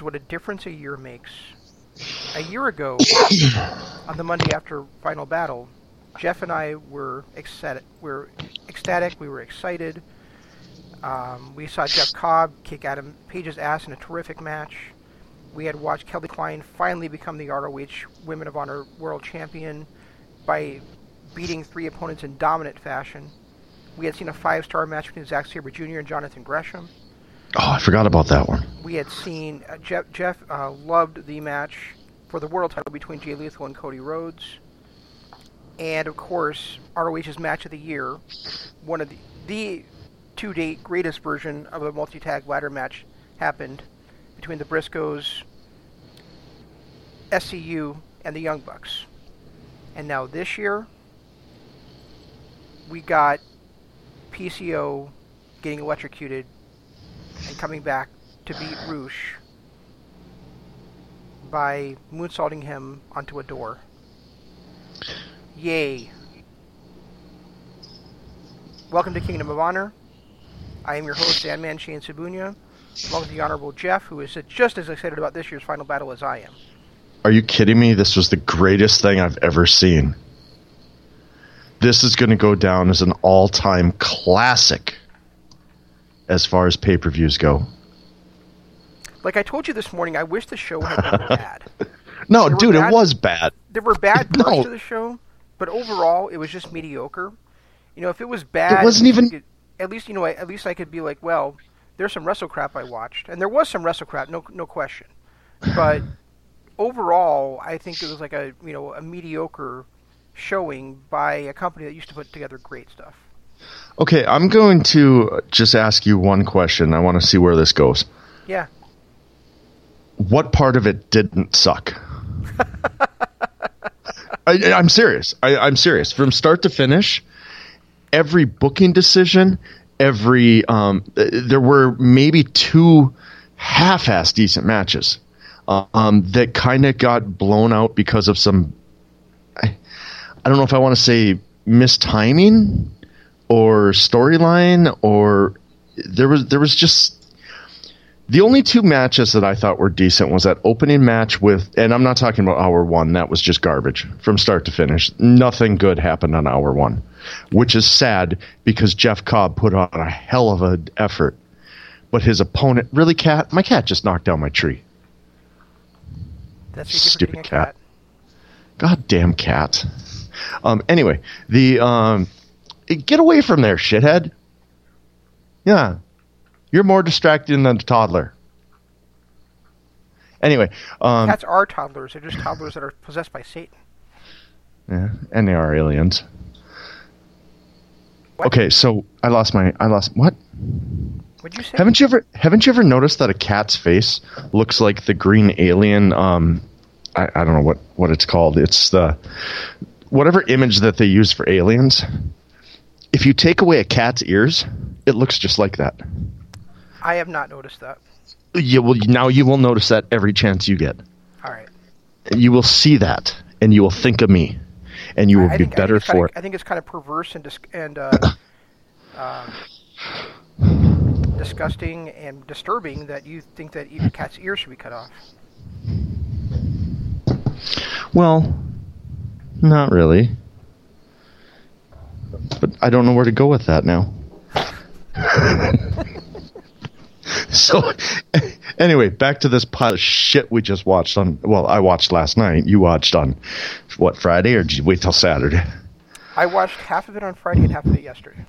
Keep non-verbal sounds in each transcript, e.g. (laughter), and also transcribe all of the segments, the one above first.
What a difference a year makes. A year ago, (coughs) on the Monday after Final Battle, Jeff and I were ecstatic. We were ecstatic. We were excited. Um, we saw Jeff Cobb kick Adam Page's ass in a terrific match. We had watched Kelly Klein finally become the ROH Women of Honor World Champion by beating three opponents in dominant fashion. We had seen a five-star match between Zack Sabre Jr. and Jonathan Gresham. Oh, I forgot about that one. We had seen uh, Jeff. Jeff uh, loved the match for the world title between Jay Lethal and Cody Rhodes, and of course ROH's match of the year, one of the the to date greatest version of a multi tag ladder match happened between the Briscoes, SCU, and the Young Bucks. And now this year, we got PCO getting electrocuted and coming back to beat Rush by moonsaulting him onto a door. Yay. Welcome to Kingdom of Honor. I am your host, Sandman Shane Sabunia. along with the Honorable Jeff, who is just as excited about this year's final battle as I am. Are you kidding me? This was the greatest thing I've ever seen. This is going to go down as an all time classic as far as pay per views go. Like I told you this morning, I wish the show had been (laughs) bad. No, They were dude, bad- it was bad. There were bad (laughs) parts No. to the show, but overall, it was just mediocre. You know, if it was bad, it wasn't at least even- could- At least you know, at least I could be like, well, there's some wrestle crap I watched, and there was some wrestle crap, no, no question. But (laughs) overall, I think it was like a you know a mediocre showing by a company that used to put together great stuff. Okay, I'm going to just ask you one question. I want to see where this goes. Yeah, What part of it didn't suck? (laughs) I, I'm serious. I, I'm serious. From start to finish, every booking decision, every um, there were maybe two half-ass decent matches um, that kind of got blown out because of some. I, I don't know if I want to say mistiming or storyline or there was there was just the only two matches that I thought were decent was that opening match with, and I'm not talking about hour one. That was just garbage from start to finish. Nothing good happened on hour one, which is sad because Jeff Cobb put on a hell of an effort. But his opponent, really, cat, my cat just knocked down my tree. that's what you get for Stupid a cat. God damn cat. Um, anyway, the um, get away from there, shithead. Yeah, you're more distracting than a toddler. Anyway, um, Cats are toddlers; they're just toddlers that are possessed by Satan. Yeah, and they are aliens. What? Okay, so I lost my I lost what? What'd you say? Haven't you ever haven't you ever noticed that a cat's face looks like the green alien um I, I don't know what what it's called. It's the whatever image that they use for aliens. If you take away a cat's ears, it looks just like that. I have not noticed that. You will now you will notice that every chance you get. All right. You will see that and you will think of me and you will I be think, better for it. I think it's kind of perverse and dis- and uh, (coughs) um, disgusting and disturbing that you think that even cat's ears should be cut off. Well, not really. But I don't know where to go with that now. (laughs) so, anyway, back to this pile of shit we just watched on. Well, I watched last night. You watched on what Friday, or did you wait till Saturday? I watched half of it on Friday and half of it yesterday.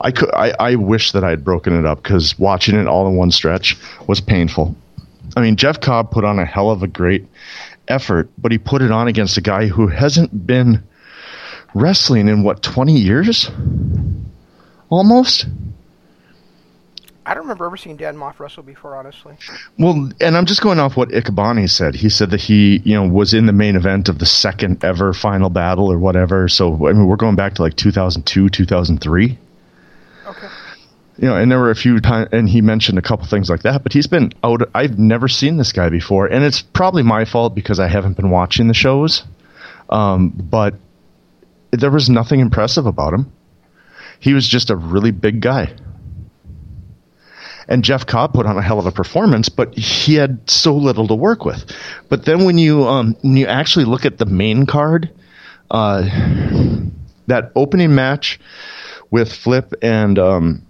I could. I, I wish that I had broken it up because watching it all in one stretch was painful. I mean, Jeff Cobb put on a hell of a great effort, but he put it on against a guy who hasn't been wrestling in what twenty years, almost. I don't remember ever seeing Dan Maff wrestle before, honestly. Well, and I'm just going off what Riccaboni said. He said that he, you know, was in the main event of the second ever final battle or whatever. So I mean, we're going back to like 2002, 2003. Okay. You know, and there were a few times, and he mentioned a couple things like that. But he's been out. I've never seen this guy before, and it's probably my fault because I haven't been watching the shows. Um, but there was nothing impressive about him. He was just a really big guy. And Jeff Cobb put on a hell of a performance, but he had so little to work with. But then when you um, when you actually look at the main card, uh, that opening match with Flip and um,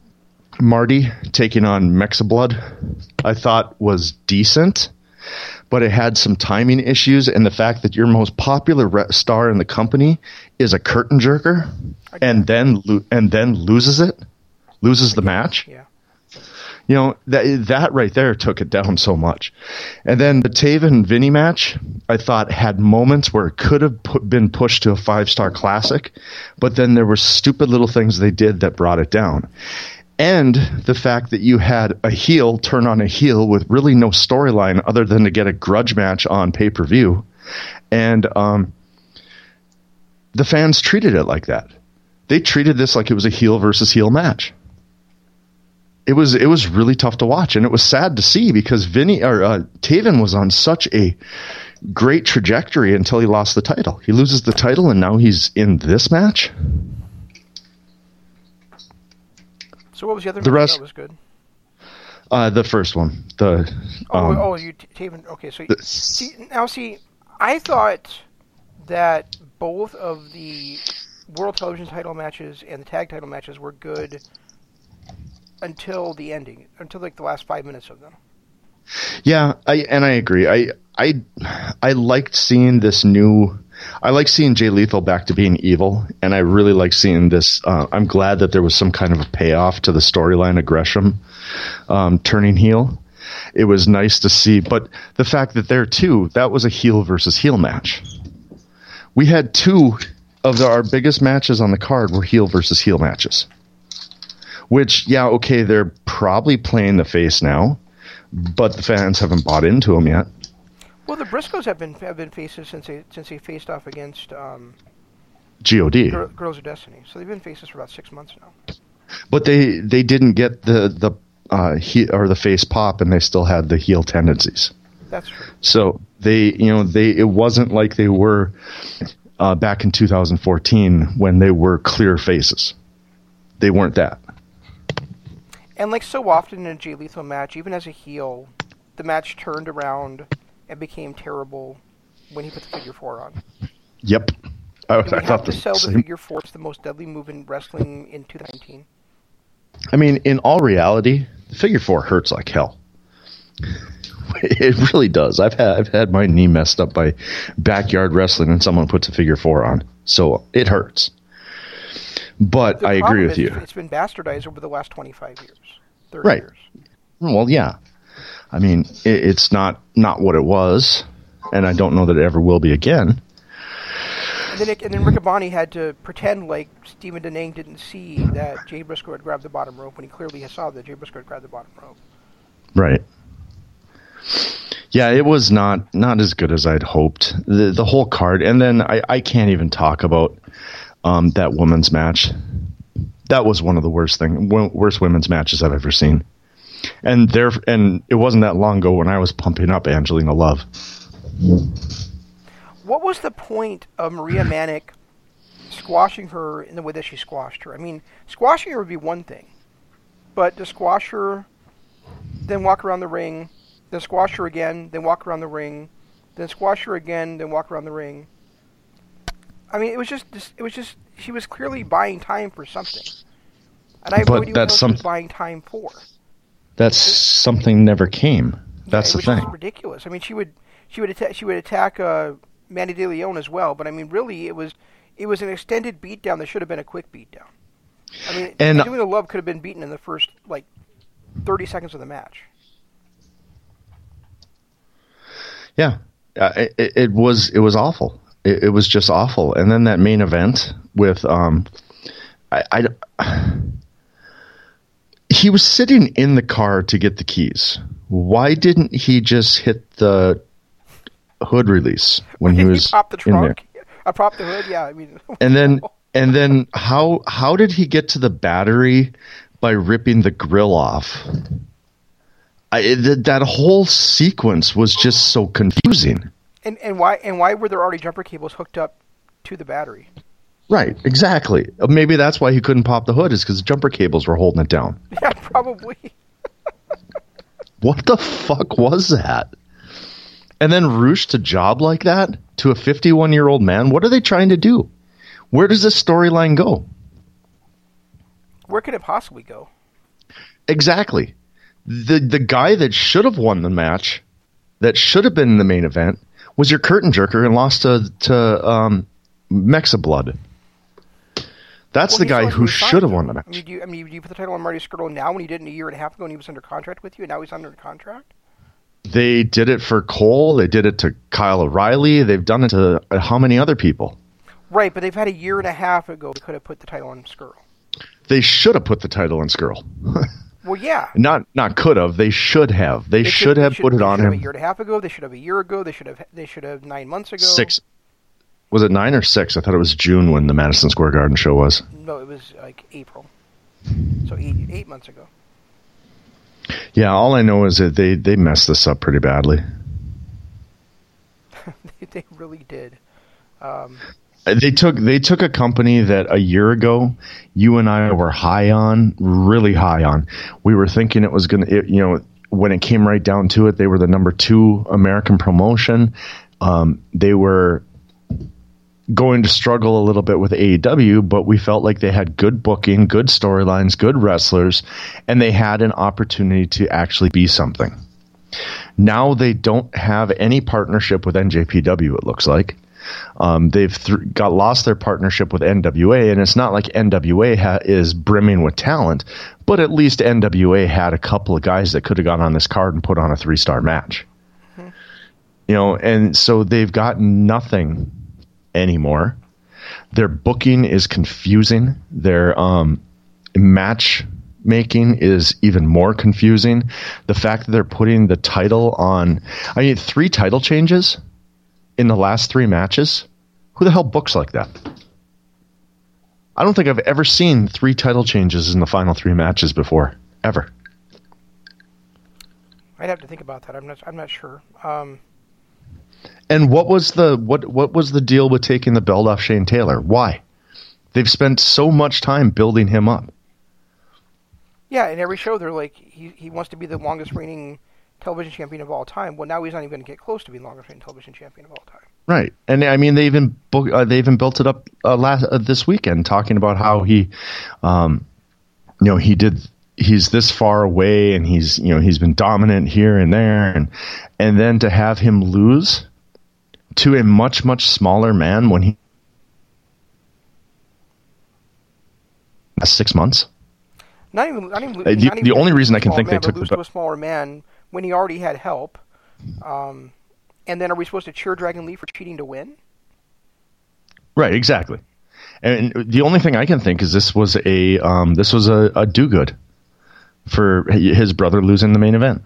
Marty taking on Mexiblood, I thought was decent, but it had some timing issues, and the fact that your most popular re- star in the company is a curtain jerker, and then lo- and then loses it, loses the match. Yeah. You know that that right there took it down so much, and then the Taven Vinny match I thought had moments where it could have pu- been pushed to a five star classic, but then there were stupid little things they did that brought it down, and the fact that you had a heel turn on a heel with really no storyline other than to get a grudge match on pay per view, and um, the fans treated it like that. They treated this like it was a heel versus heel match it was it was really tough to watch, and it was sad to see because Vinny or uh, Taven was on such a great trajectory until he lost the title. He loses the title, and now he's in this match. So what was the other The match rest- that was good? Uh, the first one, the Oh, um, oh, you Taven. Okay, so the- see now, see, I thought that both of the world television title matches and the tag title matches were good until the ending, until like the last five minutes of them. Yeah, I and I agree. I I I liked seeing this new. I like seeing Jay Lethal back to being evil, and I really like seeing this. Uh, I'm glad that there was some kind of a payoff to the storyline of Gresham um, turning heel. It was nice to see, but the fact that there too, that was a heel versus heel match. We had two of the, our biggest matches on the card were heel versus heel matches. Which, yeah, okay, they're probably playing the face now, but the fans haven't bought into them yet. Well, the Briscoes have been have been faces since they since they faced off against um, God, Gir- Guerrillas of Destiny. So they've been faces for about six months now. but they they didn't get the the uh, he, or the face pop, and they still had the heel tendencies. That's true. So they, you know, they it wasn't like they were uh, back in 2014 when they were clear faces. They weren't that. And like so often in a Jay Lethal match, even as a heel, the match turned around and became terrible when he put the figure four on. Yep. I, Do we I have thought to the sell the figure four? It's the most deadly move in wrestling in 2019. I mean, in all reality, the figure four hurts like hell. (laughs) It really does. I've had I've had my knee messed up by backyard wrestling, and someone puts a figure four on, so it hurts. But The I agree with you. It's been bastardized over the last 25 years, 30 Right. years. Well, yeah. I mean, it, it's not not what it was, and I don't know that it ever will be again. And then, it, and then Riccaboni had to pretend like Stephen Denang didn't see that Jay Briscoe had grabbed the bottom rope when he clearly saw that Jay Briscoe had grabbed the bottom rope. Right. Yeah, it was not not as good as I'd hoped. The the whole card, and then I, I can't even talk about um, that women's match. That was one of the worst thing wo- worst women's matches I've ever seen. And there and it wasn't that long ago when I was pumping up Angelina Love. What was the point of Maria (clears throat) Manic squashing her in the way that she squashed her? I mean, squashing her would be one thing, but to squash her, then walk around the ring, then squash her again, then walk around the ring, then squash her again, then walk around the ring. I mean, it was just, just it was just she was clearly buying time for something, and I have no But idea what else she was some- buying time for. That's something never came. That's the thing. ridiculous. I mean, she would she would attack she would attack uh, Manny De Leon as well, but I mean, really, it was it was an extended beatdown that should have been a quick beatdown. I mean, And- doing the Love could have been beaten in the first like 30 seconds of the match. Yeah, uh, it, it- it was it was awful. It, it was just awful. And then that main event with um, I, I he was sitting in the car to get the keys. Why didn't he just hit the hood release when he (laughs) was he the in there? trunk? I popped the hood. Yeah, I mean, (laughs) And then and then how how did he get to the battery by ripping the grill off? I, th- that whole sequence was just so confusing. and and why and why were there already jumper cables hooked up to the battery? Right, exactly. Maybe that's why he couldn't pop the hood is because the jumper cables were holding it down. (laughs) Yeah, probably. (laughs) What the fuck was that? And then Rush to job like that to a 51 year old man. What are they trying to do? Where does this storyline go? Where could it possibly go? Exactly. The the guy that should have won the match, that should have been in the main event, was your curtain jerker and lost to to um, Mexa Blood. That's Well, the guy who should have won the I match. mean, do you, I mean, do you put the title on Marty Scurll now when he did it a year and a half ago and he was under contract with you, and now he's under contract? They did it for Cole. They did it to Kyle O'Reilly. They've done it to uh, how many other people? Right, but they've had a year and a half ago. They could have put the title on Scurll. They should have put the title on Scurll. (laughs) Well, yeah. not not could have. They should have. They, They should they have put it they on should him. A year and a half ago. They should have a year ago. They should have. They should have nine months ago. Six. Was it nine or six? I thought it was June when the Madison Square Garden show was. No, it was like April. So eight eight months ago. Yeah, all I know is that they they messed this up pretty badly. (laughs) they really did. Um, They took they took a company that a year ago you and I were high on, really high on. We were thinking it was going to, you know, when it came right down to it, they were the number two American promotion. Um, they were going to struggle a little bit with AEW, but we felt like they had good booking, good storylines, good wrestlers, and they had an opportunity to actually be something. Now they don't have any partnership with NJPW. It looks like um, they've th- got lost their partnership with NWA, and it's not like NWA ha- is brimming with talent, but at least NWA had a couple of guys that could have gone on this card and put on a three star match. You know, and so they've got nothing anymore. Their booking is confusing. Their um, match making is even more confusing. The fact that they're putting the title on, I mean, three title changes in the last three matches. Who the hell books like that? I don't think I've ever seen three title changes in the final three matches before, ever. I'd have to think about that. I'm not. I'm not sure. Um, And what was the what what was the deal with taking the belt off Shane Taylor? Why? They've spent so much time building him up. yeah, in every show they're like he he wants to be the longest reigning television champion of all time. Well, now he's not even going to get close to being longest reigning television champion of all time. Right, and I mean they even book, uh, they even built it up uh, last uh, this weekend, talking about how he, um, you know, he did he's this far away, and he's you know he's been dominant here and there, and and then to have him lose to a much much smaller man when he six months. Not even. Not even. Uh, the- not the only reason I can think they man, but took the lose be- to a smaller man when he already had help. Um, and then are we supposed to cheer Dragon Lee for cheating to win? Right, exactly. And the only thing I can think is this was a um, this was a, a do good for his brother losing the main event.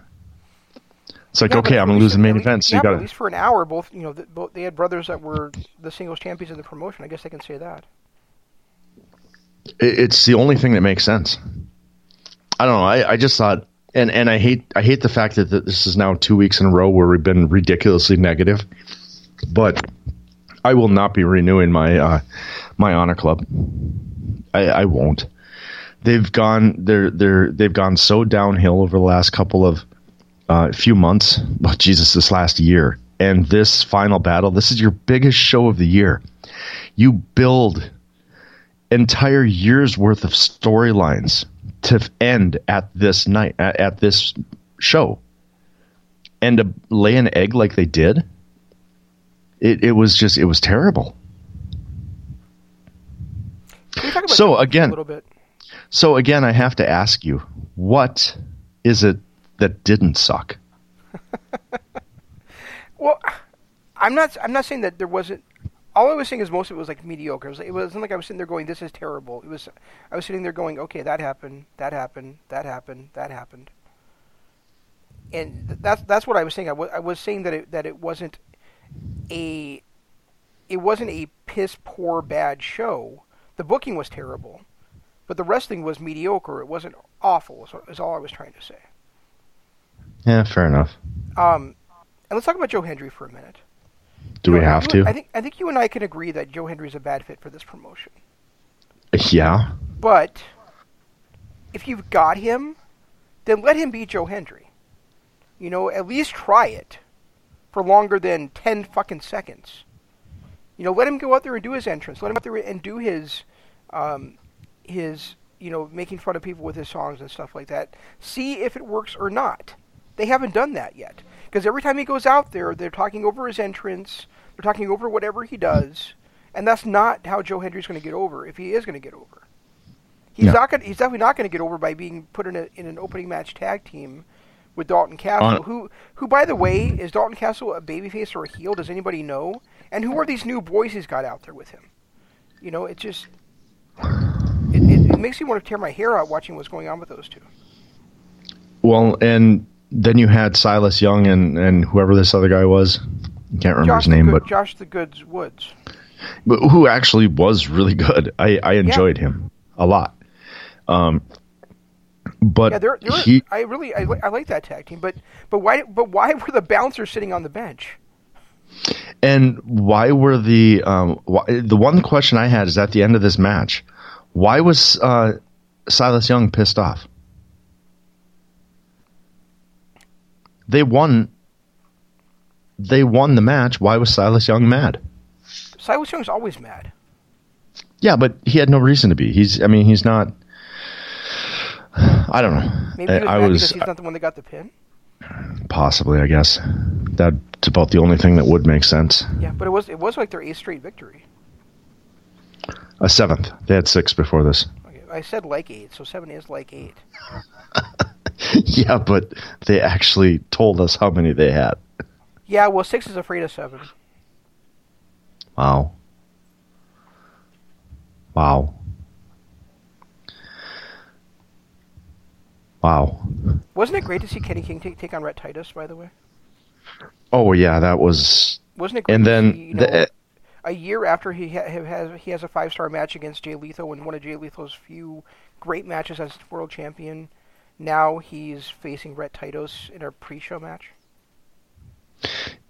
It's like Yeah, okay, I'm gonna lose the main least- event, so yeah, you got at least for an hour, both you know, the, both they had brothers that were the singles champions of the promotion. I guess they can say that. it, it's the only thing that makes sense. I don't know. I, I just thought, and and I hate I hate the fact that th- this is now two weeks in a row where we've been ridiculously negative, but I will not be renewing my uh, my honor club. I, I won't. They've gone they're they're they've gone so downhill over the last couple of uh, few months. Well, Jesus, this last year and this final battle. This is your biggest show of the year. You build entire year's worth of storylines to end at this night at, at this show and to lay an egg like they did it, it was just it was terrible Can we talk about So, again- a little bit? So again, I have to ask you, what is it that didn't suck? (laughs) Well, I'm not. I'm not saying that there wasn't. All I was saying is most of it was like mediocre. It, was, it wasn't like I was sitting there going, "This is terrible." It was. I was sitting there going, "Okay, that happened. That happened. That happened. That happened." And th- that's that's what I was saying. I was I was saying that it that it wasn't a it wasn't a piss poor bad show. The booking was terrible, but the wrestling was mediocre. It wasn't awful. Is all I was trying to say. Yeah, fair enough. Um, and let's talk about Joe Hendry for a minute. Do we have to? I think I think you and I can agree that Joe Hendry is a bad fit for this promotion. yeah. But if you've got him, then let him be Joe Hendry. You know, at least try it for longer than ten fucking seconds. You know, let him go out there and do his entrance. Let him out there and do his, um, his, you know, making fun of people with his songs and stuff like that. See if it works or not. They haven't done that yet because every time he goes out there, they're talking over his entrance. They're talking over whatever he does, and that's not how Joe Hendry's going to get over if he is going to get over. He's Yeah. not going. He's definitely not going to get over by being put in a in an opening match tag team with Dalton Castle, On- who who by the way is Dalton Castle a babyface or a heel? Does anybody know? And who are these new boys he's got out there with him? You know, it just it, it, it makes me want to tear my hair out watching what's going on with those two. Well, and then you had Silas Young and, and whoever this other guy was. I Can't remember Josh his name, Good, but, Josh the Goods Woods. but who actually was really good. I, I enjoyed him a lot. Um, but Yeah, they're, they're he, I really I, I like that tag team, but but why but why were the bouncers sitting on the bench? And why were the um, why, the one question I had is at the end of this match, why was uh, Silas Young pissed off? They won. They won the match. Why was Silas Young mad? Silas Young's always mad. Yeah, but he had no reason to be. He's. I mean, he's not. I don't know. Maybe was I was because he's not the one that got the pin. possibly. I guess that's about the only thing that would make sense. Yeah, but it was it was like their eighth straight victory. A seventh. They had six before this. Okay, I said like eight, so seven is like eight. (laughs) (laughs) yeah, but they actually told us how many they had. Yeah, well, six is afraid of seven. Wow. Wow. Wow. Wasn't it great to see Kenny King take, take on Rhett Titus? By the way, Oh yeah, that was. wasn't it? Great And to then see, you know, the, a year after he ha- has he has a five star match against Jay Lethal in one of Jay Lethal's few great matches as world champion. Now he's facing Rhett Titus in a pre-show match.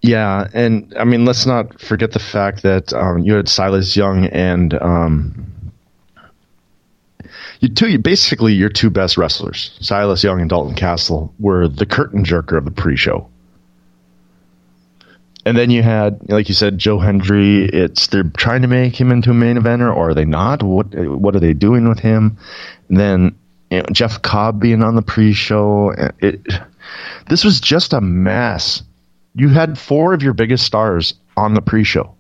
yeah, and I mean, let's not forget the fact that um, you had Silas Young and um, you two. Basically, your two best wrestlers, Silas Young and Dalton Castle, were the curtain jerker of the pre-show. And then you had, like you said, Joe Hendry. It's they're trying to make him into a main eventer, or are they not? What what are they doing with him? And then you know, Jeff Cobb being on the pre-show. It this was just a mess. You had four of your biggest stars on the pre-show.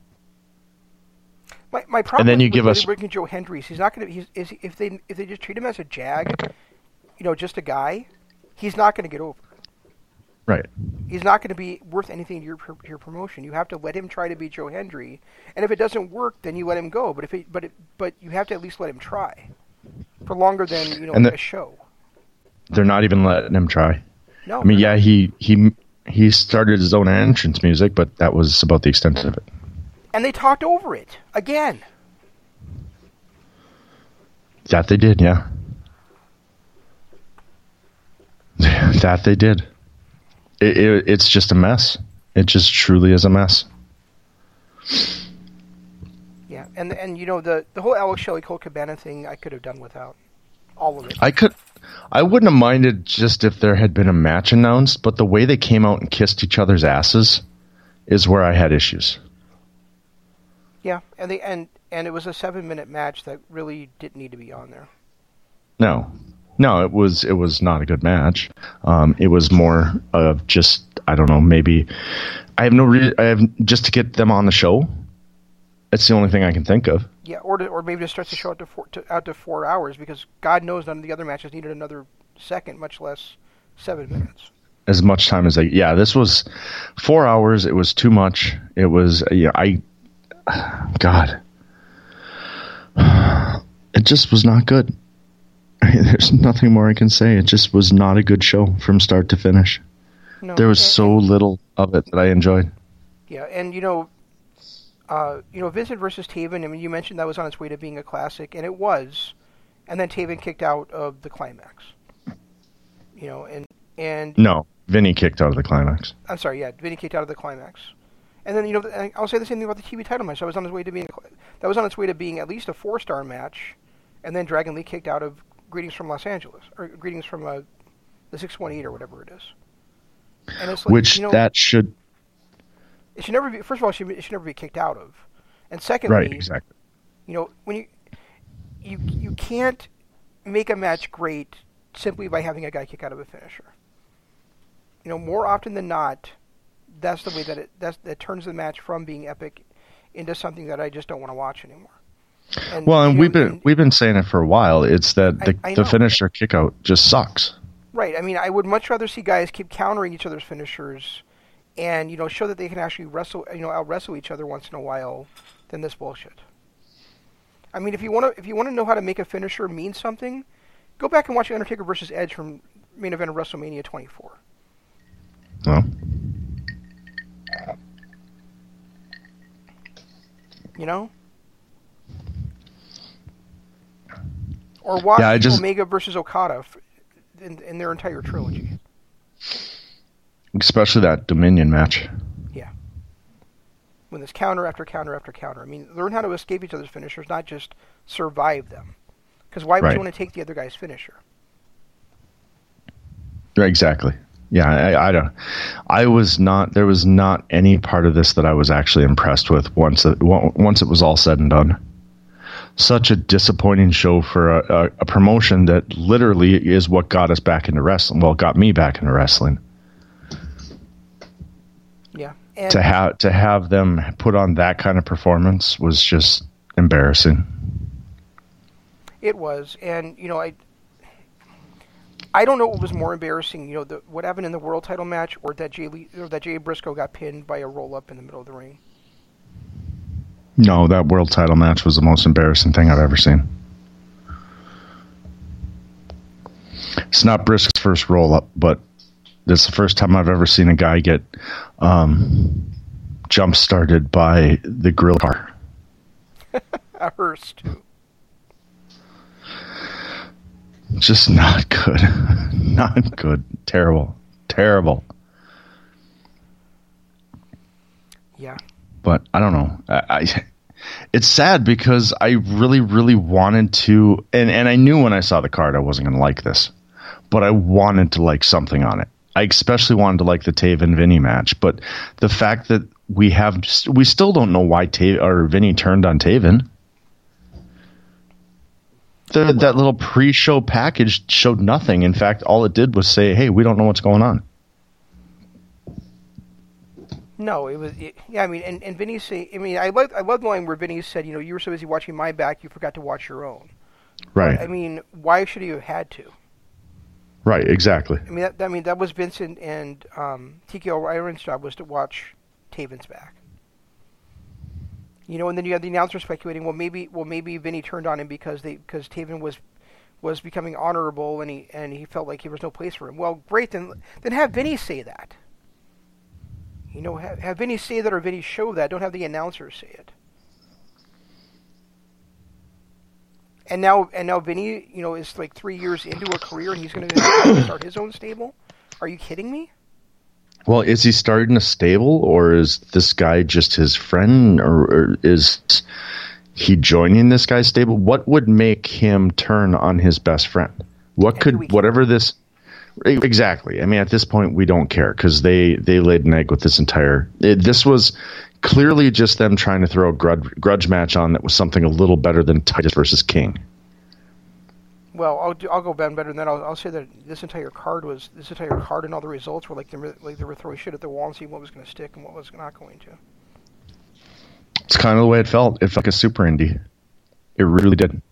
My, my problem And then you with, give with us- bringing Joe Hendry he's not going to. He's is, if they if they just treat him as a jag, you know, just a guy, he's not going to get over. Right. He's not going to be worth anything to your to your promotion. You have to let him try to be Joe Hendry, and if it doesn't work, then you let him go. But if it but it, but you have to at least let him try for longer than you know the- a show. They're not even letting him try. No, I mean, yeah, he he he started his own entrance music, but that was about the extent of it. and they talked over it again. That they did, yeah. (laughs) that they did. It, it, it's just a mess. It just truly is a mess. And and you know the the whole Alex Shelley Colt Cabana thing, I could have done without all of it. I could, I wouldn't have minded just if there had been a match announced, but the way they came out and kissed each other's asses is where I had issues. Yeah, and they and and it was a seven minute match that really didn't need to be on there. No, no, it was it was not a good match. Um, it was more of just I don't know maybe I have no re- I have just to get them on the show. It's the only thing I can think of. Yeah, or to, or maybe to stretch the show out to four to, out to four hours because God knows none of the other matches needed another second, much less seven minutes. As much time as they, yeah, this was four hours. It was too much. It was yeah. I God, it just was not good. (laughs) There's nothing more I can say. It just was not a good show from start to finish. No, There was so little of it that I enjoyed. Yeah, and you know, uh, you know, Vincent versus Taven. I mean, you mentioned that was on its way to being a classic, and it was. And then Taven kicked out of the climax. You know, and and No, Vinny kicked out of the climax. I'm sorry, yeah, Vinny kicked out of the climax. And then you know, I'll say the same thing about the TV title match. That was on its way to being that was on its way to being at least a four star match, and then Dragon Lee kicked out of Greetings from Los Angeles or Greetings from uh, the 618 or whatever it is. And it's like, Which you know, that should it should never be. First of all, it should, it should never be kicked out of, and secondly, right exactly. you know, when you you you can't make a match great simply by having a guy kick out of a finisher. You know, more often than not, that's the way that it that's, that turns the match from being epic into something that I just don't want to watch anymore. And, Well, and you know, we've been and- we've been saying it for a while. It's that the, I- I the finisher kickout just sucks. right. I mean, I would much rather see guys keep countering each other's finishers, and you know, show that they can actually wrestle, you know, out wrestle each other once in a while, than this bullshit. I mean, if you want to, if you want to know how to make a finisher mean something, go back and watch Undertaker versus Edge from main event of WrestleMania 24. Well, You know, or watch Yeah, just- Omega versus Okada in, in their entire trilogy. Especially that Dominion match. Yeah. When there's counter after counter after counter. I mean, learn how to escape each other's finishers, not just survive them. Because why would Right. you want to take the other guy's finisher? Right, Exactly. Yeah, I, I don't. I was not. There was not any part of this that I was actually impressed with once it once it was all said and done. Such a disappointing show for a, a, a promotion that literally is what got us back into wrestling. Well, got me back into wrestling. And To have to have them put on that kind of performance was just embarrassing. It was, and you know, I, I don't know what was more embarrassing. You know, the, what happened in the world title match, or that Jay Lee, or that Jay Briscoe got pinned by a roll up in the middle of the ring. No, that world title match was the most embarrassing thing I've ever seen. It's not Brisk's first roll up, but it's the first time I've ever seen a guy get um, jump started by the grill car. (laughs) Hearse too. Just not good. (laughs) not good. Terrible. Terrible. Yeah, but I don't know. I, I (laughs) it's sad because I really, really wanted to, and and I knew when I saw the card I wasn't going to like this, but I wanted to like something on it. I especially wanted to like the Taven Vinny match, but the fact that we have, we still don't know why Tav or Vinny turned on Taven. The, that little pre-show package showed nothing. In fact, all it did was say, "Hey, we don't know what's going on." no, it was. It, yeah, I mean, and and Vinny say, I mean, I love I love the line where Vinny said, you know, you were so busy watching my back, you forgot to watch your own. Right. I mean, why should he have had to? Right. Exactly. I mean, that, I mean, that was Vincent and um, TK O'Ryan's job was to watch Taven's back. You know, and then you have the announcer speculating, well, maybe, well, maybe Vinny turned on him because they, because Taven was, was becoming honorable, and he, and he felt like there was no place for him. Well, great, then, then have Vinny say that. You know, have, have Vinny say that or Vinny show that. Don't have the announcer say it. And now, and now Vinny, you know, is like three years into a career, and he's going to start his own stable. Are you kidding me? Well, is he starting a stable, or is this guy just his friend, or, or is he joining this guy's stable? What would make him turn on his best friend? What And could whatever this exactly? I mean, at this point, we don't care because they they laid an egg with this entire. It, this was clearly just them trying to throw a grudge, grudge match on that was something a little better than Titus versus King. Well, I'll do, I'll go Ben better than that. I'll, I'll say that this entire card was this entire card and all the results were like they were, like they were throwing shit at the wall and seeing what was going to stick and what was not going to. It's kind of the way it felt. It felt like a super indie. It really did.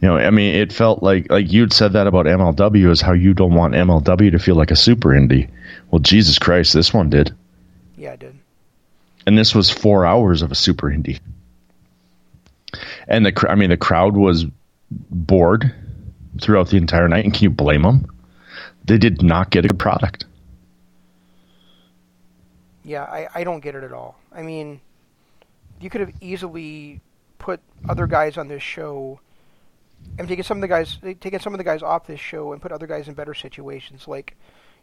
You know, I mean, it felt like like you'd said that about MLW is how you don't want MLW to feel like a super indie. Well, Jesus Christ, this one did, Yeah, I did. And this was four hours of a super indie. And the, I mean, the crowd was bored throughout the entire night, and can you blame them? They did not get a good product. Yeah, I, I don't get it at all. I mean, you could have easily put other guys on this show and taken some of the guys taken some of the guys off this show and put other guys in better situations. Like,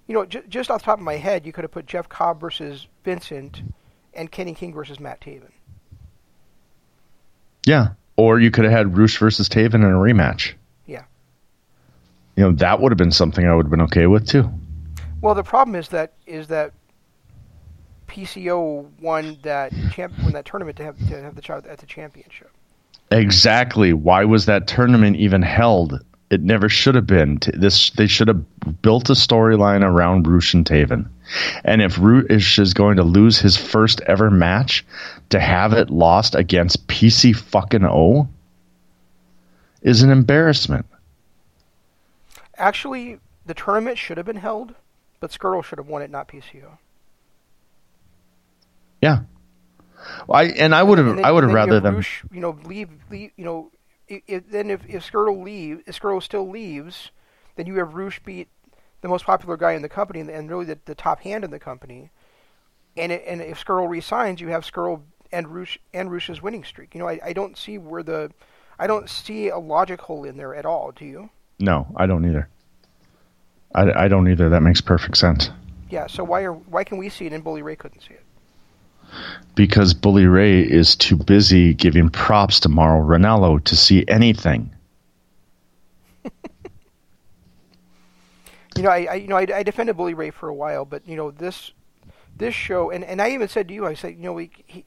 you know, j- just off the top of my head, you could have put Jeff Cobb versus Vincent and Kenny King versus Matt Taven. Yeah. Or you could have had Rush versus Taven in a rematch. Yeah. You know, that would have been something I would have been okay with too. Well, the problem is that is that PCO won that champ won that tournament to have to have the child at the championship. Exactly. Why was that tournament even held? It never should have been. This they should have built a storyline around Rush and Taven. And if Rush is going to lose his first ever match, to have it lost against PC fucking O is an embarrassment. Actually, the tournament should have been held, but Scurll should have won it, not PCO. Yeah. I and I would have I would have and then you rather them you know, leave, leave you know, i if, then if if Scurll leave, if Scurll still leaves, then you have Rush beat the most popular guy in the company and, and really the, the top hand in the company. And it, and if Scurll resigns, you have Scurll and Rush and Rush's winning streak. You know, I, I don't see where the I don't see a logic hole in there at all. Do you? No, I don't either. I, I don't either. That makes perfect sense. Yeah. So why are why can we see it and Bully Ray couldn't see it? Because Bully Ray is too busy giving props to Mauro Ranallo to see anything. You know, I, I you know I, I defended Bully Ray for a while, but you know this this show, and, and I even said to you, I said, you know, he, he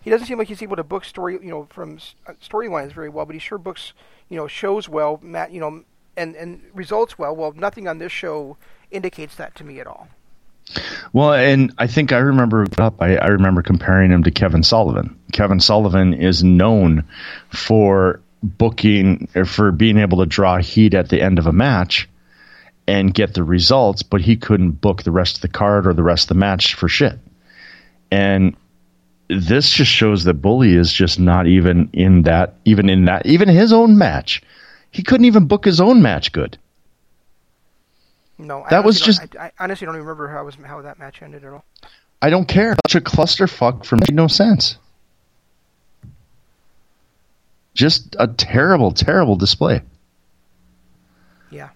he doesn't seem like he's able to book story, you know, from uh, storylines very well, but he sure books, you know, shows well, Matt, you know, and and results well. Well, nothing on this show indicates that to me at all. Well, and I think I remember up. I, I remember comparing him to Kevin Sullivan. Kevin Sullivan is known for booking or for being able to draw heat at the end of a match and get the results, but he couldn't book the rest of the card or the rest of the match for shit. And this just shows that Bully is just not even in that, even in that, even his own match. He couldn't even book his own match good. No, I That was just- I, I honestly don't even remember how was how that match ended at all. I don't care. Such a clusterfuck for made no sense. Just a terrible, terrible display. Yeah.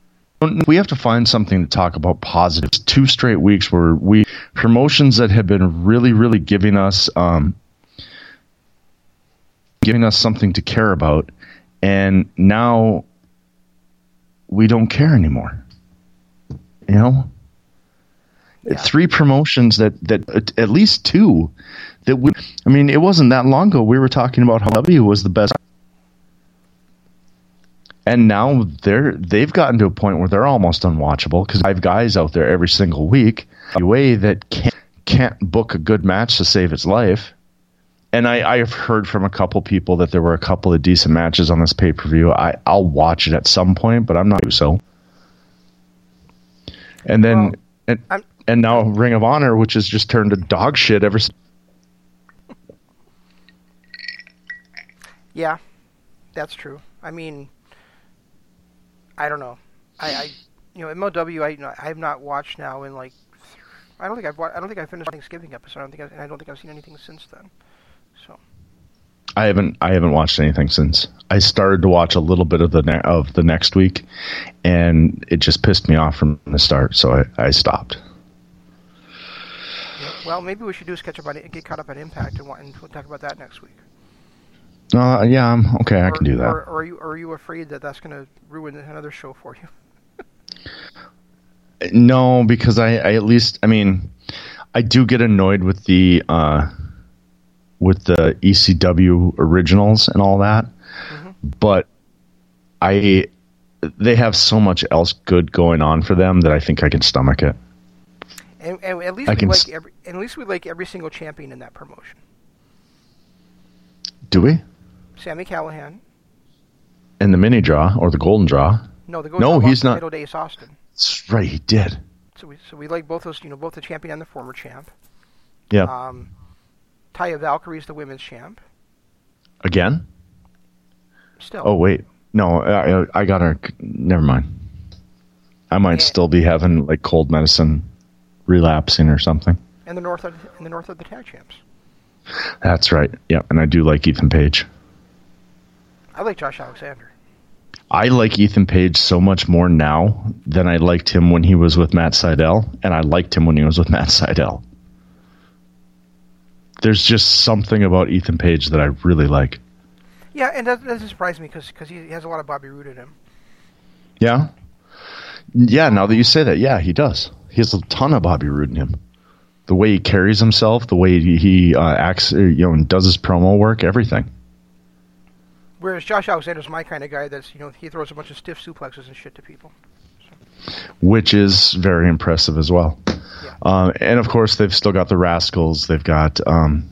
We have to find something to talk about positives. Two straight weeks where we promotions that have been really, really giving us um, giving us something to care about, and now we don't care anymore. You know, Yeah. three promotions that that at- at least two that we. I mean, it wasn't that long ago we were talking about how W was the best, and now they're they've gotten to a point where they're almost unwatchable because I have guys out there every single week a way that can't can't book a good match to save its life. And I, I have heard from a couple people that there were a couple of decent matches on this pay per view. I I'll watch it at some point, but I'm not so. And then Well, and, I'm- and now Ring of Honor, which has just turned to dog shit ever. since. Yeah, that's true. I mean, I don't know. I, I you know, MLW, I you know, I have not watched now in like, I don't think I've wa- I don't think I finished Thanksgiving episode. I don't think I, and I don't think I've seen anything since then. So I haven't I haven't watched anything since. I started to watch a little bit of the ne- of the next week, and it just pissed me off from the start. So I, I stopped. yeah. well, maybe we should do is catch up on it, get caught up on Impact, and, and we'll talk about that next week. Uh, yeah, I'm okay. I can do that. Or, or are you are you afraid that that's going to ruin another show for you? (laughs) No, because I, I at least I mean I do get annoyed with the uh, with the ECW originals and all that, but I they have so much else good going on for them that I think I can stomach it. And, and at least I we like s- every at least we like every single champion in that promotion. Do we? Sami Callihan. In the mini draw or the golden draw? No, the No, Golden he's not. Title to Ace Austin. That's right, he did. So we so we like both those. You know, both the champion and the former champ. Yeah. Um, Taya Valkyrie is the women's champ. Again? Still. Oh wait, no, I, I got her. Never mind. I might Yeah. still be having like cold medicine, relapsing or something. And the north of in the north of the tag champs. That's right. Yeah, and I do like Ethan Page. I like Josh Alexander. I like Ethan Page so much more now than I liked him when he was with Matt Sydal, and I liked him when he was with (laughs) Matt Sydal. There's just something about Ethan Page that I really like. Yeah, and that doesn't surprise me because he has a lot of Bobby Roode in him. Yeah? Yeah, now that you say that, yeah, he does. He has a ton of Bobby Roode in him. The way he carries himself, the way he, he uh, acts, uh, you know, and does his promo work, everything. Whereas Josh Alexander's my kind of guy. That's you know he throws a bunch of stiff suplexes and shit to people. which is very impressive as well. Yeah. Uh, and of course, they've still got the Rascals. They've got um,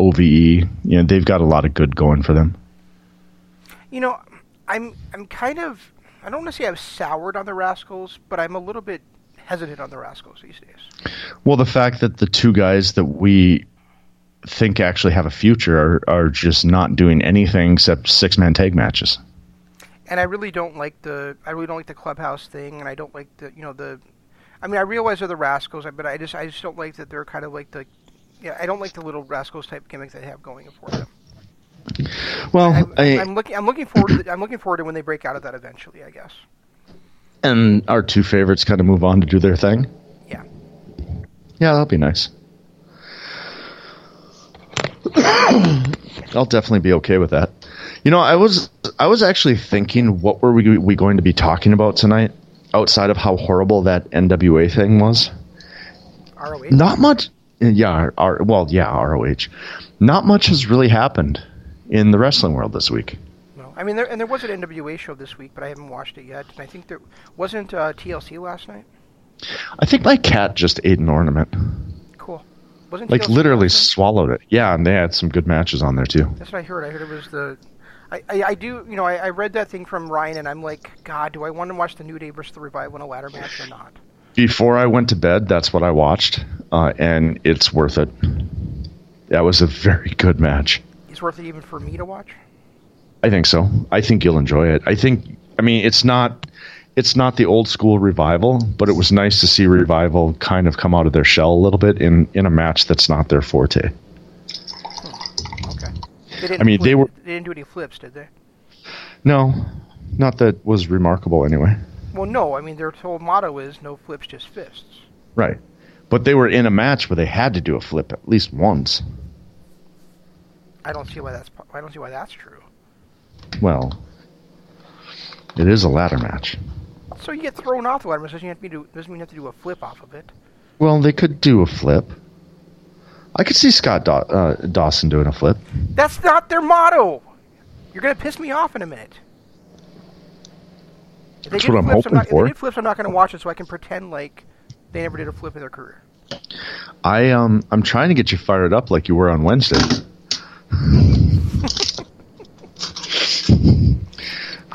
OVE. You know, they've got a lot of good going for them. You know, I'm I'm kind of I don't want to say I've soured on the Rascals, but I'm a little bit hesitant on the Rascals these days. Well, the fact that the two guys that we think actually have a future are, are just not doing anything except six man tag matches. And I really don't like the I really don't like the clubhouse thing, and I don't like the you know the. I mean, I realize they're the Rascals, but I just I just don't like that they're kind of like the. Yeah, I don't like the little Rascals type gimmick they have going for them. Well, I'm, I, I'm looking. I'm looking forward. To the, I'm looking forward to when they break out of that eventually. I guess. and our two favorites kind of move on to do their thing. Yeah. Yeah, that'll be nice. (coughs) I'll definitely be okay with that. You know, I was I was actually thinking, what were we we going to be talking about tonight, outside of how horrible that NWA thing was? ROH. Not much. Yeah, R, well, yeah, ROH. Not much has really happened in the wrestling world this week. No. I mean, there, and there was an NWA show this week, but I haven't watched it yet. And I think there wasn't uh, TLC last night. I think my cat just ate an ornament. Wasn't like literally swallowed it. Yeah, and they had some good matches on there too. That's what I heard. I heard it was the. I, I, I do, you know, I, I read that thing from Ryan, and I'm like, God, do I want to watch the New Day versus the Revival in a ladder match or not? Before I went to bed, that's what I watched, uh, and it's worth it. That was a very good match. It's worth it even for me to watch. I think so. I think you'll enjoy it. I think. I mean, it's not. It's not the old school revival, but it was nice to see revival kind of come out of their shell a little bit in in a match that's not their forte. Okay. I mean, they were- They didn't do any flips, did they? No, not that was remarkable anyway. Well, no. I mean, their whole motto is no flips, just fists. Right. But they were in a match where they had to do a flip at least once. I don't see why that's. I don't see why that's true. Well, it is a ladder match. So you get thrown off the ladder. Doesn't, you have to do, doesn't mean you have to do a flip off of it. Well, they could do a flip. I could see Scott Daw- uh, Dawson doing a flip. That's not their motto. You're gonna piss me off in a minute. If That's what I'm flips, hoping not, for. If they did flips, I'm not gonna watch it, so I can pretend like they never did a flip in their career. I um I'm trying to get you fired up like you were on Wednesday. (laughs)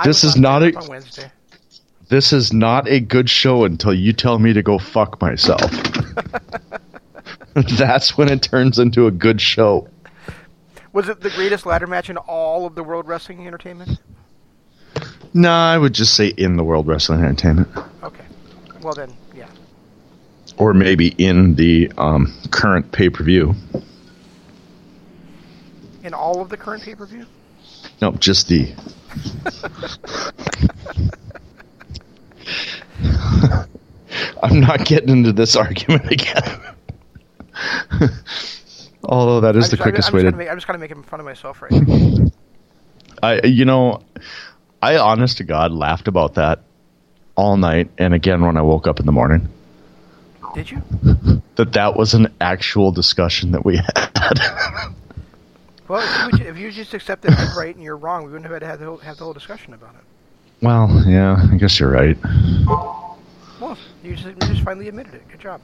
This is not a- on Wednesday. This is not a good show until you tell me to go fuck myself. (laughs) That's when it turns into a good show. Was it the greatest ladder match in all of the World Wrestling Entertainment? Nah, I would just say in the World Wrestling Entertainment. Okay. Well then, yeah. Or maybe in the um, current pay per view. In all of the current pay per view. No, just the. (laughs) (laughs) I'm not getting into this argument again. (laughs) Although that is the quickest I'm way just to. make, I'm just kind of making fun of myself right (laughs) now. I, you know, I honest to God laughed about that all night, and again when I woke up in the morning. Did you? That that was an actual discussion that we had. Well, if you, if you just accept that I'm right and you're wrong, we wouldn't have had to have the whole, have the whole discussion about it. Well, yeah, I guess you're right. Well, you just, you just finally admitted it. Good job.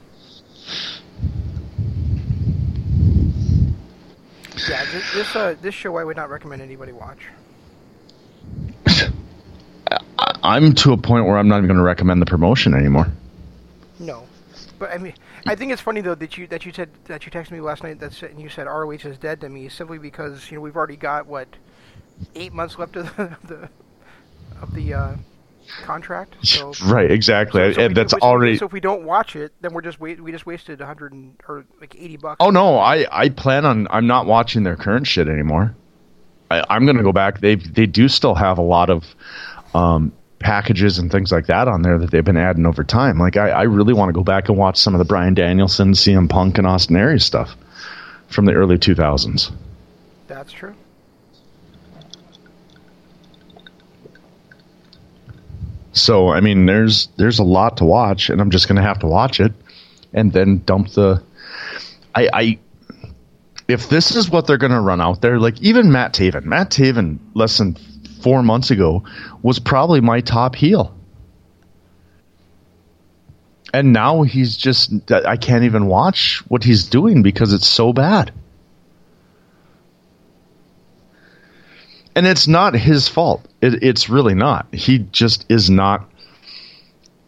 Yeah, this this, uh, this show I would not recommend anybody watch. I'm to a point where I'm not even going to recommend the promotion anymore. No, but I mean, I think it's funny though that you that you said that you texted me last night that said, and you said ROH is dead to me simply because you know we've already got what eight months left of the, the of the uh, contract. (laughs) So right, exactly. so and we- that's already. So if we don't watch it, then we're just wait, we just wasted a hundred or like eighty bucks. Oh no, I I plan on I'm not watching their current shit anymore. I, I'm going to go back. They they do still have a lot of um, packages and things like that on there that they've been adding over time. Like I, I really want to go back and watch some of the Bryan Danielson, CM Punk, and Austin Aries stuff from the early 2000s. That's true. So I mean, there's there's a lot to watch, and I'm just going to have to watch it, and then dump the. I, I if this is what they're going to run out there, like even Matt Taven, Matt Taven, less than four months ago, was probably my top heel, and now he's just I can't even watch what he's doing because it's so bad. and it's not his fault. It, it's really not. He just is not.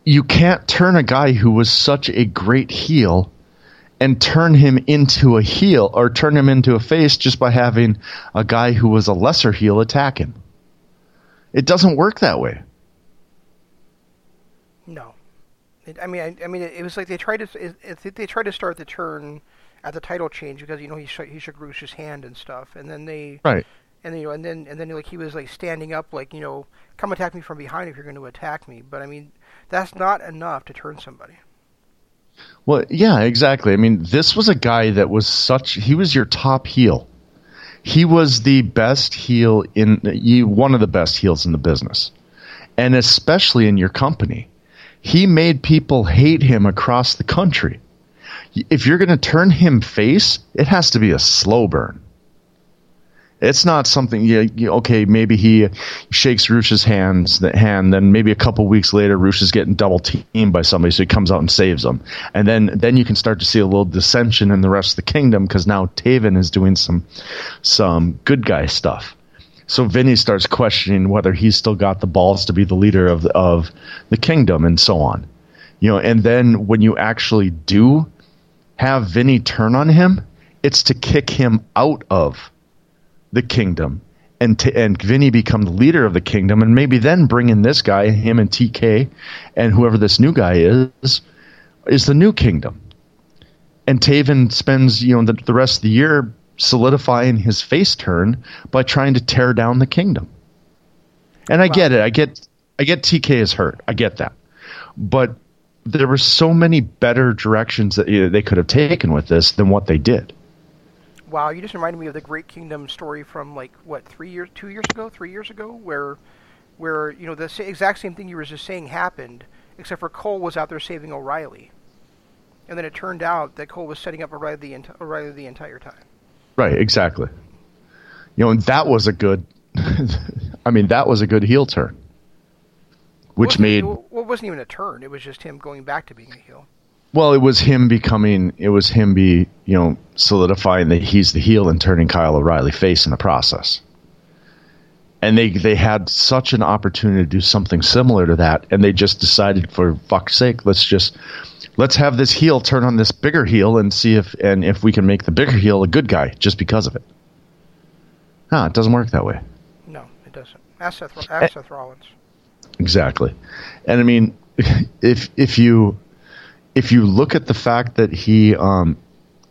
You can't turn a guy who was such a great heel and turn him into a heel or turn him into a face just by having a guy who was a lesser heel attack him. It doesn't work that way. No, it, I mean, I, I mean, it, was like they tried to it, it, they tried to start the turn at the title change because you know he sh- he shook Rush's hand and stuff, and then they Right. And you know, and then and then like he was like standing up, like you know, come attack me from behind if you're going to attack me. But I mean, that's not enough to turn somebody. Well, yeah, exactly. I mean, this was a guy that was such. He was your top heel. He was the best heel in one of the best heels in the business, and especially in your company. He made people hate him across the country. If you're going to turn him face, it has to be a slow burn. It's not something. You, you, okay, maybe he shakes Rush's hands, the hand. Then maybe a couple weeks later, Rush is getting double teamed by somebody, so he comes out and saves him. And then then you can start to see a little dissension in the rest of the kingdom because now Taven is doing some some good guy stuff. So Vinny starts questioning whether he's still got the balls to be the leader of of the kingdom and so on. You know, and then when you actually do have Vinny turn on him, it's to kick him out of the kingdom and t- and Vinny become the leader of the kingdom and maybe then bring in this guy, him and TK and whoever this new guy is is the new kingdom. And Taven spends, you know, the, the rest of the year solidifying his face turn by trying to tear down the kingdom. And I get it. I get I get TK is hurt. I get that. But there were so many better directions that you know, they could have taken with this than what they did. Wow, you just reminded me of the Great Kingdom story from like what three years, two years ago, three years ago, where, where you know the exact same thing you were just saying happened, except for Cole was out there saving O'Reilly, and then it turned out that Cole was setting up O'Reilly the, ent- O'Reilly the entire time. Right, exactly. You know, and that was a good. (laughs) I mean, that was a good heel turn, which made well, it wasn't even a turn; it was just him going back to being a heel. Well, it was him becoming. It was him be you know solidifying that he's the heel and turning Kyle O'Reilly face in the process. And they they had such an opportunity to do something similar to that, and they just decided, for fuck's sake, let's just let's have this heel turn on this bigger heel and see if and if we can make the bigger heel a good guy just because of it. No, it doesn't work that way. No, it doesn't. Ask Seth, ask eh. Seth Rollins. Exactly. And I mean, (laughs) if if you if you look at the fact that he um,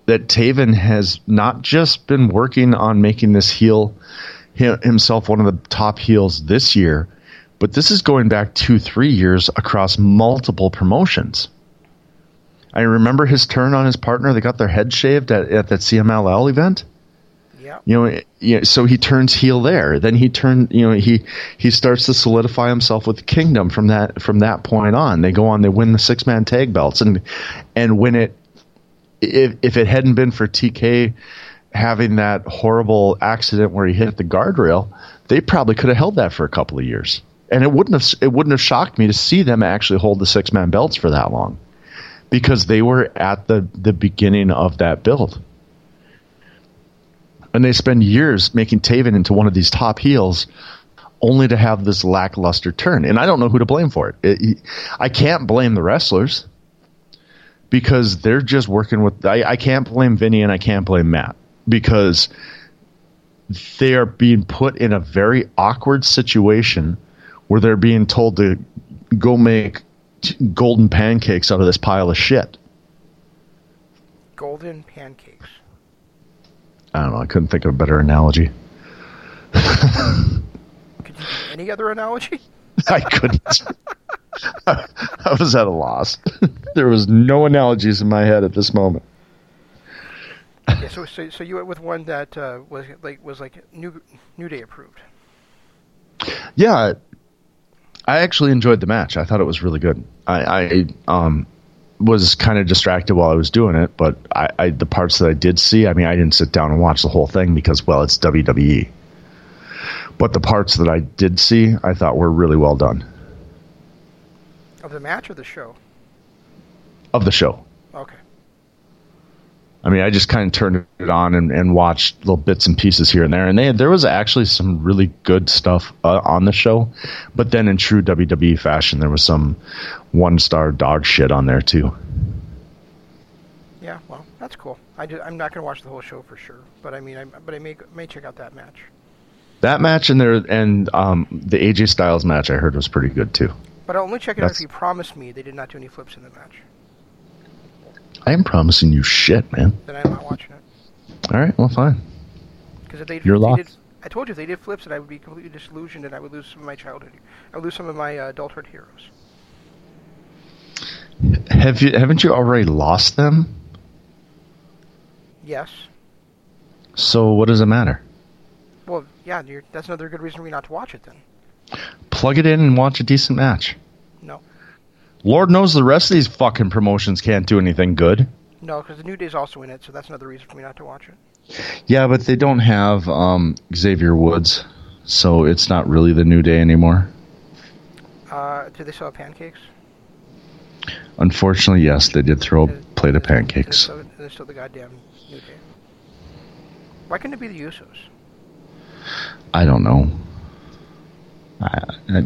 that Taven has not just been working on making this heel himself one of the top heels this year, but this is going back two three years across multiple promotions. I remember his turn on his partner. They got their head shaved at, at that CMLL event Yeah. you know, yeah, so he turns heel there. Then he turn, you know, he he starts to solidify himself with the kingdom from that from that point on. They go on, they win the six man tag belts, and and when it if if it hadn't been for TK having that horrible accident where he hit the guardrail, they probably could have held that for a couple of years, and it wouldn't have it wouldn't have shocked me to see them actually hold the six man belts for that long, because they were at the the beginning of that build and they spend years making Taven into one of these top heels, only to have this lackluster turn. And I don't know who to blame for it. it I can't blame the wrestlers because they're just working with. I, I can't blame Vinny and I can't blame Matt because they are being put in a very awkward situation where they're being told to go make golden pancakes out of this pile of shit. Golden pancakes. I don't know. I couldn't think of a better analogy. Could you any other analogy? (laughs) I couldn't. I was at a loss. there was no analogies in my head at this moment. yeah, so, so so you went with one that uh, was like was like new New Day approved. Yeah, I actually enjoyed the match. I thought it was really good. I, I um, was kind of distracted while I was doing it, but I, I the parts that I did see. I mean, I didn't sit down and watch the whole thing because well, it's WWE. But the parts that I did see, I thought were really well done Of the match or the show? of the show. Okay. I mean, I just kind of turned it on and, and watched little bits and pieces here and there, and they there was actually some really good stuff uh, on the show. But then, in true WWE fashion, there was some one star dog shit on there too. Yeah, well, that's cool. I I'm not going to watch the whole show for sure, but I mean, I, but I may may check out that match. That match and there and um, the AJ Styles match I heard was pretty good too. But I'll only check it out if you promise me they did not do any flips in the match. I am promising you shit, man. Then I'm not watching it. All right, well, fine. Because if they, You're if they lost. did, I told you if they did flips, and I would be completely disillusioned, and I would lose some of my childhood. I would lose some of my uh, adulthood heroes. Have you haven't you already lost them? Yes. So what does it matter? Well, yeah. That's another good reason for me not to watch it. Then. Plug it in and watch a decent match. Lord knows the rest of these fucking promotions can't do anything good. No, because the New Day's also in it, so that's another reason for me not to watch it. Yeah, but they don't have um, Xavier Woods, so it's not really the new day anymore. Uh, do they sell pancakes? Unfortunately, yes, they did throw a plate of pancakes. still, still the goddamn New Day? Why couldn't it be the Usos? I don't know. I, I,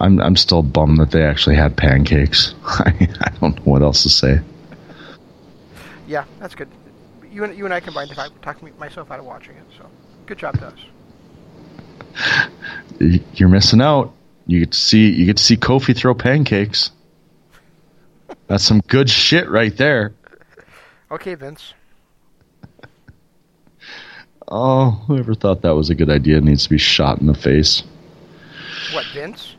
I'm I'm still bummed that they actually had pancakes. (laughs) I, I don't know what else to say. Yeah, that's good. You and you and I combined to talk, talk me, myself out of watching it. So, good job to us. You're missing out. You get to see you get to see Kofi throw pancakes. That's some good shit right there. Okay, Vince. Oh, whoever thought that was a good idea needs to be shot in the face What Vince?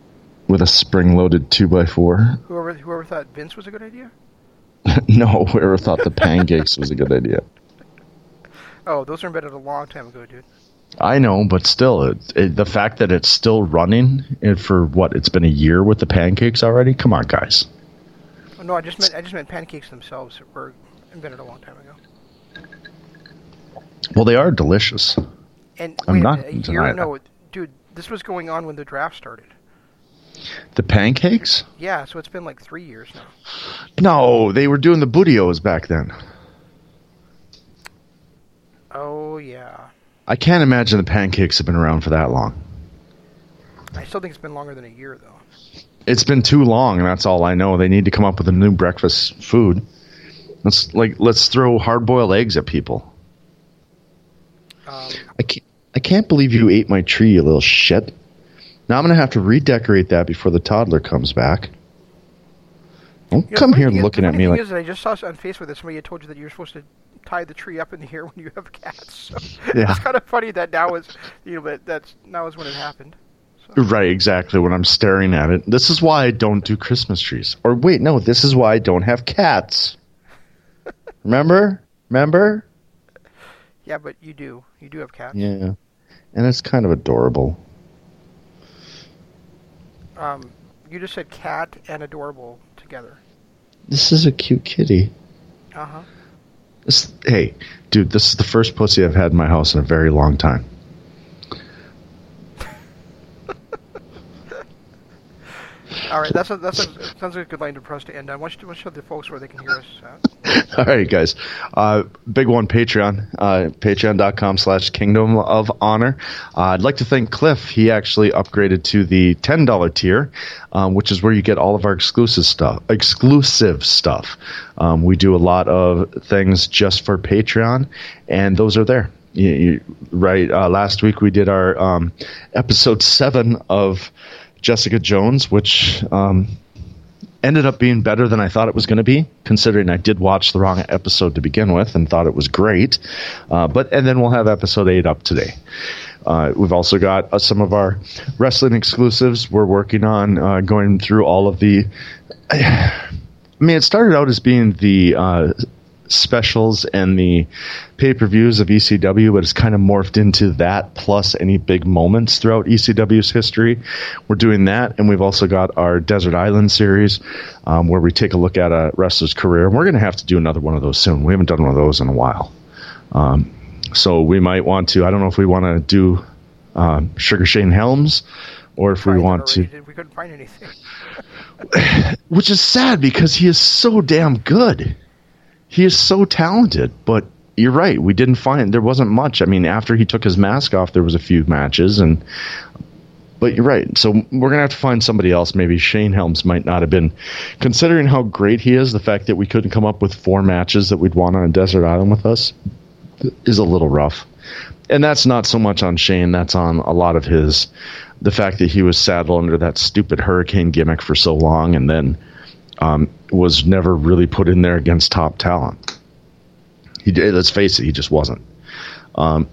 With a spring-loaded two by four. Whoever whoever thought Vince was a good idea? (laughs) no, whoever thought the pancakes was a good idea. (laughs) Oh, those were invented a long time ago, dude. I know, but still, it, it, the fact that it's still running and for what it's been a year with the pancakes already. Come on, guys. Oh, no, I just meant I just meant pancakes themselves were invented a long time ago. Well, they are delicious. And I'm wait, not a year? No, dude, this was going on when the draft started. The pancakes? Yeah, so it's been like three years now. No, they were doing the Booty-O's back then. Oh yeah, I can't imagine the pancakes have been around for that long. I still think it's been longer than a year though. It's been too long, and that's all I know. They need to come up with a new breakfast food. Let's like let's throw hard boiled eggs at people. Um, I can't I can't believe you ate my tree, you little shit. Now I'm gonna have to redecorate that before the toddler comes back. Don't know, come here funny thing is- looking at me like is I just saw on Facebook that somebody had told you that you're supposed to tie the tree up in the air (laughs) when you have cats. So (laughs) Yeah. it's kind of funny that now is you know that that's now is when it happened. So, Right, exactly. When I'm staring at it, this is why I don't do Christmas trees. Or wait, no, this is why I don't have cats. (laughs) Remember? Remember? yeah, but you do you do have cats. Yeah, and it's kind of adorable. Um, you just said cat and adorable together. This is a cute kitty. Uh huh. This, hey, dude, this is the first pussy I've had in my house in a very long time. All right, that's a, that's a, sounds like a good line for us to end on. Don't you, you show the folks where they can hear us? (laughs) All right, guys. Uh, big one, Patreon. Uh, Patreon.com slash Kingdom of Honor. Uh, I'd like to thank Cliff. He actually upgraded to the $10 tier, um, which is where you get all of our exclusive stuff. Exclusive stuff. Um, we do a lot of things just for Patreon, and those are there. You, you, right. Uh, last week we did our um, episode seven of Jessica Jones, which um, ended up being better than I thought it was going to be, considering I did watch the wrong episode to begin with and thought it was great. Uh, but and then we'll have episode eight up today. Uh, we've also got uh, some of our wrestling exclusives. We're working on uh, going through all of the. (sighs) I mean, it started out as being the uh, specials and the pay per views of ECW, but it's kind of morphed into that plus any big moments throughout ECW's history. We're doing that, and we've also got our Desert Island series um, where we take a look at a wrestler's career. And we're going to have to do another one of those soon. We haven't done one of those in a while. Um, so we might want to, I don't know if we want to do um, Sugar Shane Helms or if we want to. Did. We couldn't find anything. (laughs) Which is sad because he is so damn good. He is so talented, but you're right. We didn't find there wasn't much. I mean, after he took his mask off, there was a few matches, and but you're right. So we're gonna have to find somebody else. Maybe Shane Helms might not have been, considering how great he is. The fact that we couldn't come up with four matches that we'd want on a desert island with us is a little rough. And that's not so much on Shane. That's on a lot of his, the fact that he was saddled under that stupid hurricane gimmick for so long, and then um, was never really put in there against top talent. He. Let's face it, he just wasn't. Um,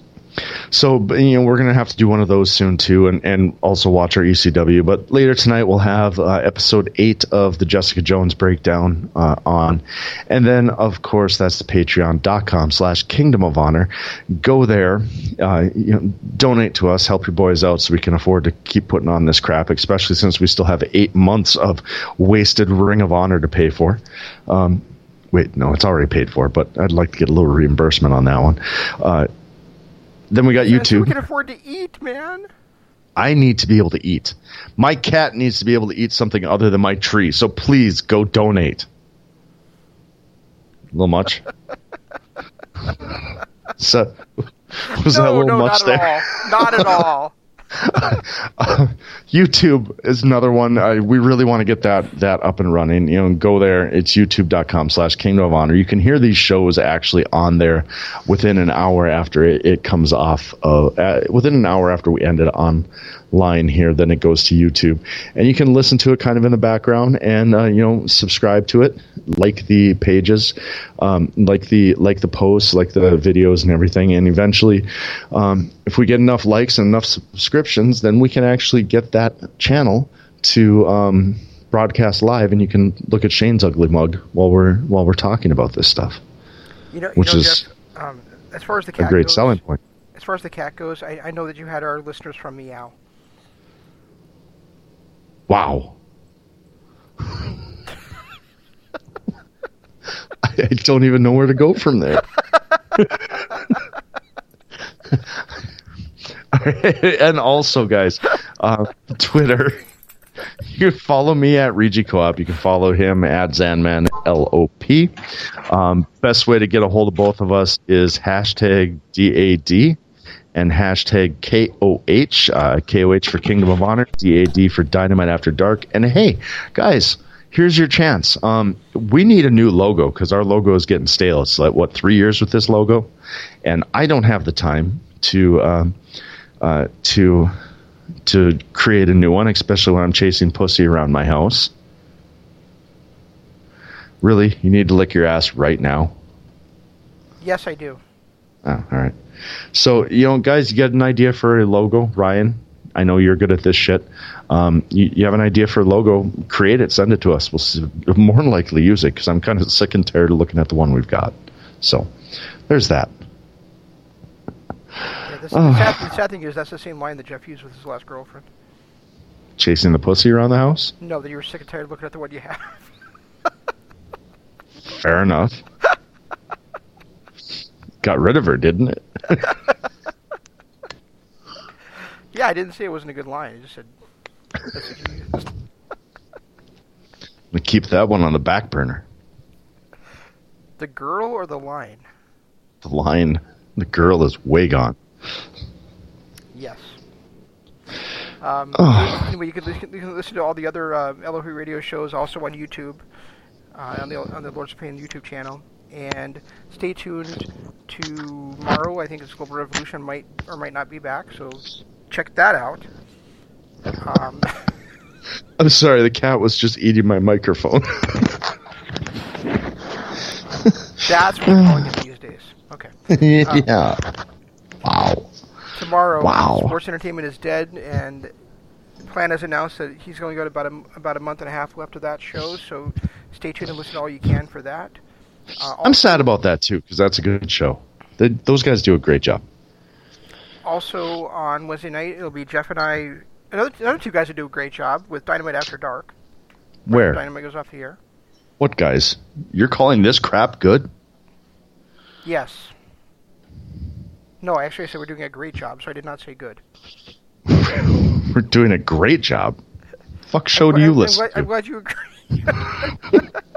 so you know we're gonna have to do one of those soon too, and and also watch our ECW. But later tonight we'll have uh, episode eight of the Jessica Jones breakdown uh, on, and then of course that's the Patreon.com/slash Kingdom of Honor. Go there, uh, you know, donate to us, help your boys out, so we can afford to keep putting on this crap. Especially since we still have eight months of wasted Ring of Honor to pay for. Um, wait, no, it's already paid for, but I'd like to get a little reimbursement on that one. Then we got Yeah, so YouTube. we can afford to eat, man. I need to be able to eat. My cat needs to be able to eat something other than my tree. So please go donate. A little much. (laughs) so (laughs) was that a little no, much not there? at all. Not at all. (laughs) YouTube is another one. I, we really want to get that that up and running. You know, go there. It's youtube.com slash Kingdom of Honor. You can hear these shows actually on there within an hour after it, it comes off. Uh, uh, within an hour after we end it online here, then it goes to YouTube, and you can listen to it kind of in the background and uh, you know subscribe to it, like the pages, um, like the like the posts, like the videos and everything, and eventually, um, if we get enough likes and enough subscriptions, then we can actually get that channel to um, broadcast live, and you can look at Shane's ugly mug while we're while we're talking about this stuff. You know, you Which know, is Jeff, um, as far as the cat A great goes, selling point. As far as the cat goes, I, I know that you had our listeners from Meow. Wow. (laughs) I don't even know where to go from there. (laughs) and also, guys, uh, Twitter. (laughs) You can follow me at Regi Co-op. You can follow him at Zanman LOP. Um, best way to get a hold of both of us is hashtag DAD and hashtag KOH, uh, KOH for Kingdom of Honor, DAD for Dynamite After Dark. And hey, guys, here's your chance. Um, we need a new logo because our logo is getting stale. It's like, what, three years with this logo? And I don't have the time to. Um, uh, to to create a new one, especially when I'm chasing pussy around my house. Really, you need to lick your ass right now. Yes, I do. Oh, all right. So, you know, guys, you get an idea for a logo, Ryan? I know you're good at this shit. Um, you, you have an idea for a logo, create it, send it to us. We'll s- more than likely use it because I'm kind of sick and tired of looking at the one we've got. So, there's that. Yeah, this, Oh. the, (sighs) sad, the sad thing is that's the same line that Jeff used with his last girlfriend. Chasing the pussy around the house? No, that you were sick and tired of looking at the one you have. Fair enough. (laughs) Got rid of her, didn't it? (laughs) yeah, I didn't say it wasn't a good line. I just said that's what you used. We keep that one on the back burner. The girl or the line? The line, the girl is way gone. Yes. Um, Oh. Anyway, you can, listen, you can listen to all the other uh, LOP radio shows also on YouTube, uh, on the on the Lords Pain YouTube channel. And stay tuned tomorrow. I think it's Global Revolution might or might not be back, so check that out. Um, (laughs) I'm sorry, the cat was just eating my microphone. (laughs) that's what we're calling it these days. Okay. (laughs) yeah. Wow. Tomorrow, Wow. Sports Entertainment is dead, and Plan has announced that he's going to go about a, about a month and a half left of that show. So stay tuned and listen to all you can for that. Uh, I'm sad about that too because that's a good show. They, those guys do a great job. Also on Wednesday night, it'll be Jeff and I. Another, another two guys who do a great job with Dynamite After Dark. Where? Dynamite goes off the air. What guys? You're calling this crap good? Yes. No, actually, I said we're doing a great job, so I did not say good. (laughs) We're doing a great job. Fuck show do I'm- you I'm listen glad, I'm glad you agree. (laughs) (laughs)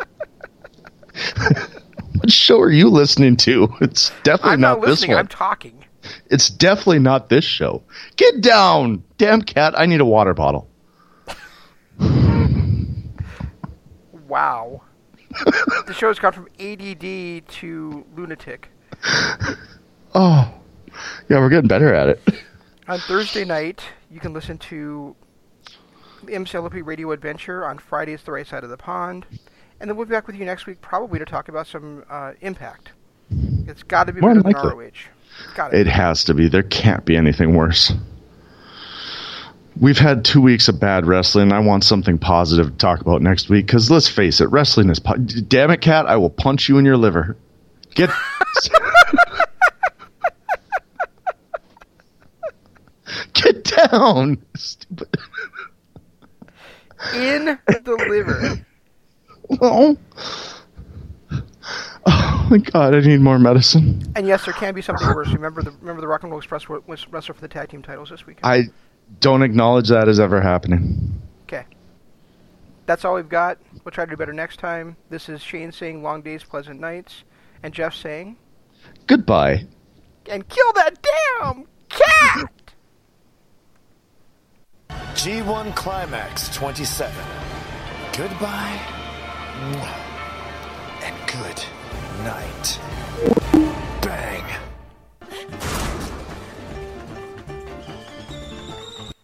What show are you listening to? (laughs) It's definitely I'm not, not this one. I'm talking. It's definitely not this show. Get down, damn cat! I need a water bottle. Wow. (laughs) the show's gone from ADD to lunatic. (laughs) Oh, yeah, we're getting better at it. On Thursday night, you can listen to the MCLP Radio Adventure. On Friday, it's The Right Side of the Pond. And then we'll be back with you next week, probably to talk about some uh, Impact. It's got to be More better than. ROH. Got it. It has to be. There can't be anything worse. We've had two weeks of bad wrestling. I want something positive to talk about next week because let's face it, wrestling is. Po- Damn it, cat! I will punch you in your liver. Get. (laughs) Get down, stupid. In the liver. Oh. oh my god! I need more medicine. And yes, there can be something worse. Remember the remember the Rock and Roll Express was wrestler for the tag team titles this weekend. I don't acknowledge that as ever happening. Okay. That's all we've got. We'll try to do better next time. This is Shane saying long days, pleasant nights, and Jeff saying, Goodbye. and kill that damn cat! G1 Climax 27. Goodbye. And good night.